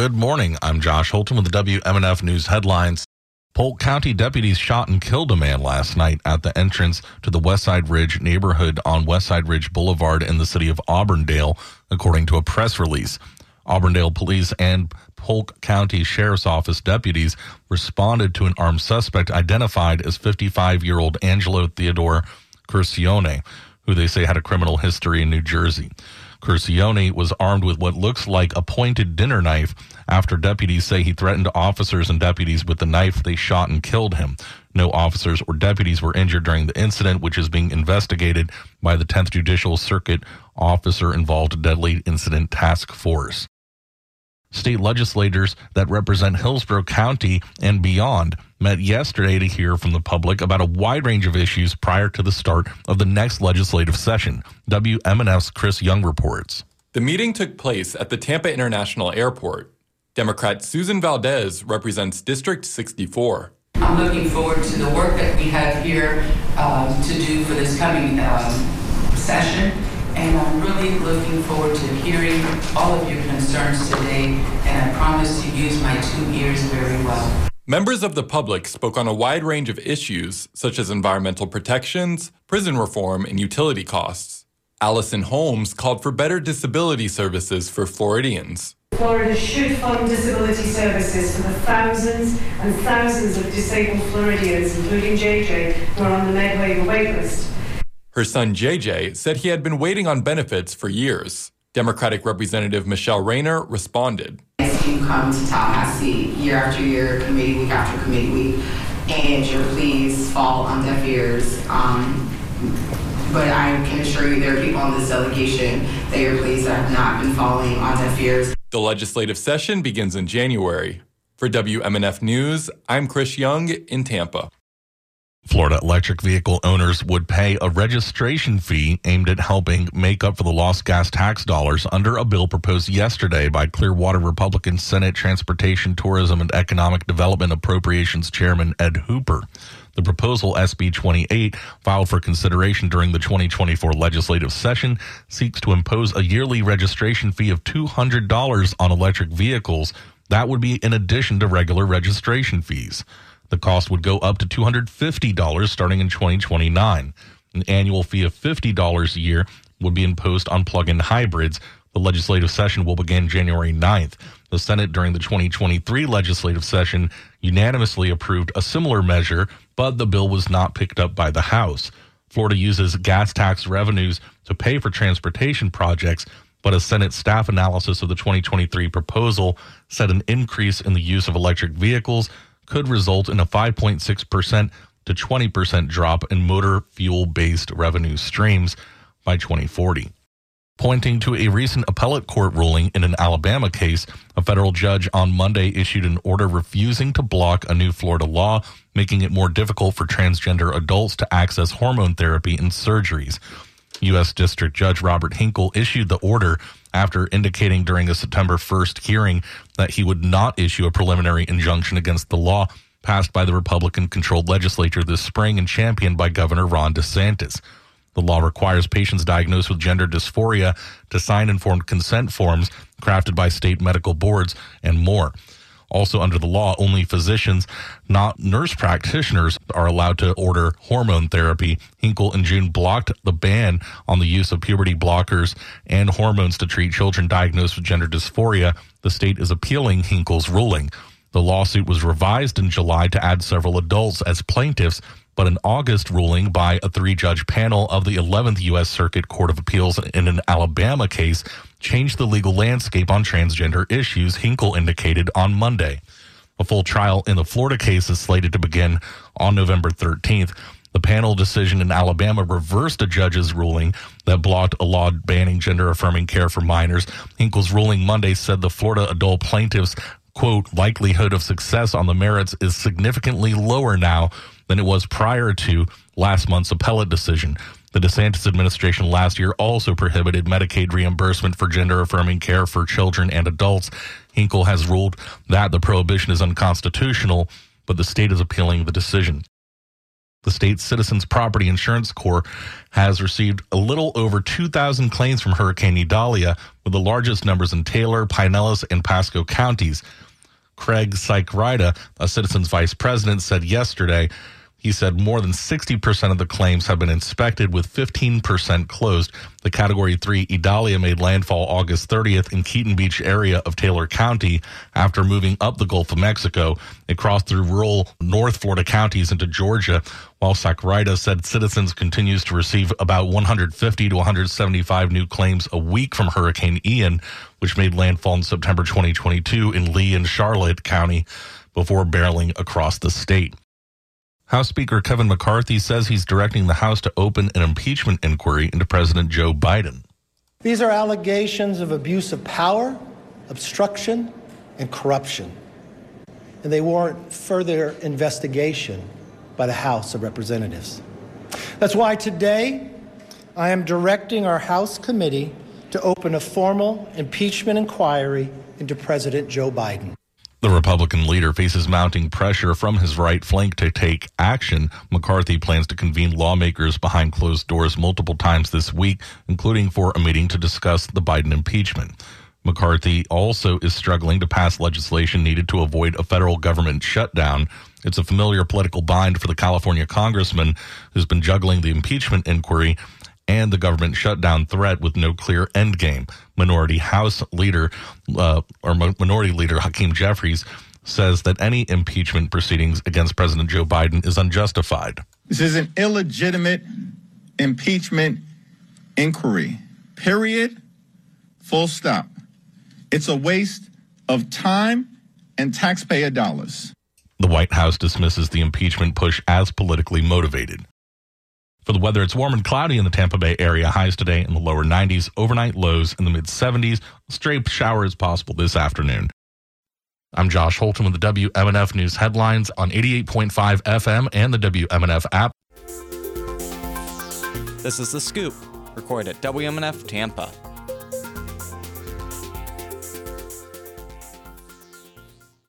Good morning. I'm Josh Holton with the WMNF News headlines. Polk County deputies shot and killed a man last night at the entrance to the Westside Ridge neighborhood on Westside Ridge Boulevard in the city of Auburndale, according to a press release. Auburndale police and Polk County Sheriff's Office deputies responded to an armed suspect identified as 55 year old Angelo Theodore Curcione, who they say had a criminal history in New Jersey. Curcione was armed with what looks like a pointed dinner knife after deputies say he threatened officers and deputies with the knife. They shot and killed him. No officers or deputies were injured during the incident, which is being investigated by the 10th Judicial Circuit Officer Involved Deadly Incident Task Force state legislators that represent Hillsborough County and beyond met yesterday to hear from the public about a wide range of issues prior to the start of the next legislative session. WMNF's Chris Young reports. The meeting took place at the Tampa International Airport. Democrat Susan Valdez represents District 64. I'm looking forward to the work that we have here um, to do for this coming um, session and I'm really looking forward to hearing all of your concerns today, and I promise to use my two ears very well. Members of the public spoke on a wide range of issues, such as environmental protections, prison reform, and utility costs. Allison Holmes called for better disability services for Floridians. Florida should fund disability services for the thousands and thousands of disabled Floridians, including JJ, who are on the med waiver waitlist. Her son JJ said he had been waiting on benefits for years. Democratic Representative Michele Rayner responded. You come to Tallahassee year after year, committee week after committee week, and your pleas fall on deaf ears. Um, but I can assure you there are people on this delegation that your pleas have not been falling on deaf ears. The legislative session begins in January. For WMNF News, I'm Chris Young in Tampa. Florida electric vehicle owners would pay a registration fee aimed at helping make up for the lost gas tax dollars under a bill proposed yesterday by Clearwater Republican Senate Transportation, Tourism, and Economic Development Appropriations Chairman Ed Hooper. The proposal, SB 28, filed for consideration during the 2024 legislative session, seeks to impose a yearly registration fee of $200 on electric vehicles. That would be in addition to regular registration fees. The cost would go up to $250 starting in 2029. An annual fee of $50 a year would be imposed on plug-in hybrids. The legislative session will begin January 9th. The Senate during the 2023 legislative session unanimously approved a similar measure, but the bill was not picked up by the House. Florida uses gas tax revenues to pay for transportation projects, but a Senate staff analysis of the 2023 proposal said an increase in the use of electric vehicles could result in a 5.6% to 20% drop in motor fuel based revenue streams by 2040. Pointing to a recent appellate court ruling in an Alabama case, a federal judge on Monday issued an order refusing to block a new Florida law, making it more difficult for transgender adults to access hormone therapy and surgeries. U.S. District Judge Robert Hinkle issued the order after indicating during a September 1st hearing that he would not issue a preliminary injunction against the law passed by the Republican controlled legislature this spring and championed by Governor Ron DeSantis. The law requires patients diagnosed with gender dysphoria to sign informed consent forms crafted by state medical boards and more. Also, under the law, only physicians, not nurse practitioners, are allowed to order hormone therapy. Hinkle in June blocked the ban on the use of puberty blockers and hormones to treat children diagnosed with gender dysphoria. The state is appealing Hinkle's ruling. The lawsuit was revised in July to add several adults as plaintiffs, but an August ruling by a three judge panel of the 11th U.S. Circuit Court of Appeals in an Alabama case changed the legal landscape on transgender issues, Hinkle indicated on Monday. A full trial in the Florida case is slated to begin on November 13th. The panel decision in Alabama reversed a judge's ruling that blocked a law banning gender affirming care for minors. Hinkle's ruling Monday said the Florida adult plaintiffs, quote, likelihood of success on the merits is significantly lower now than it was prior to last month's appellate decision. The DeSantis administration last year also prohibited Medicaid reimbursement for gender affirming care for children and adults. Hinkle has ruled that the prohibition is unconstitutional, but the state is appealing the decision. The state Citizens Property Insurance Corps has received a little over 2,000 claims from Hurricane Idalia, with the largest numbers in Taylor, Pinellas, and Pasco counties. Craig Sykrida, a Citizens vice president, said yesterday he said more than 60% of the claims have been inspected, with 15% closed. The Category 3 Idalia made landfall August 30th in Keaton Beach area of Taylor County after moving up the Gulf of Mexico. It crossed through rural North Florida counties into Georgia, while Sakurida said citizens continues to receive about 150 to 175 new claims a week from Hurricane Ian, which made landfall in September 2022 in Lee and Charlotte County before barreling across the state. House Speaker Kevin McCarthy says he's directing the House to open an impeachment inquiry into President Joe Biden. These are allegations of abuse of power, obstruction, and corruption. And they warrant further investigation by the House of Representatives. That's why today I am directing our House committee to open a formal impeachment inquiry into President Joe Biden. The Republican leader faces mounting pressure from his right flank to take action. McCarthy plans to convene lawmakers behind closed doors multiple times this week, including for a meeting to discuss the Biden impeachment. McCarthy also is struggling to pass legislation needed to avoid a federal government shutdown. It's a familiar political bind for the California congressman who's been juggling the impeachment inquiry and the government shutdown threat with no clear endgame. Minority House leader uh, or Minority Leader Hakeem Jeffries says that any impeachment proceedings against President Joe Biden is unjustified. This is an illegitimate impeachment inquiry. Period. Full stop. It's a waste of time and taxpayer dollars. The White House dismisses the impeachment push as politically motivated. For the weather, it's warm and cloudy in the Tampa Bay area. Highs today in the lower 90s, overnight lows in the mid 70s. Stray shower is possible this afternoon. I'm Josh Holton with the WMNF News headlines on 88.5 FM and the WMNF app. This is The Scoop, recorded at WMNF Tampa.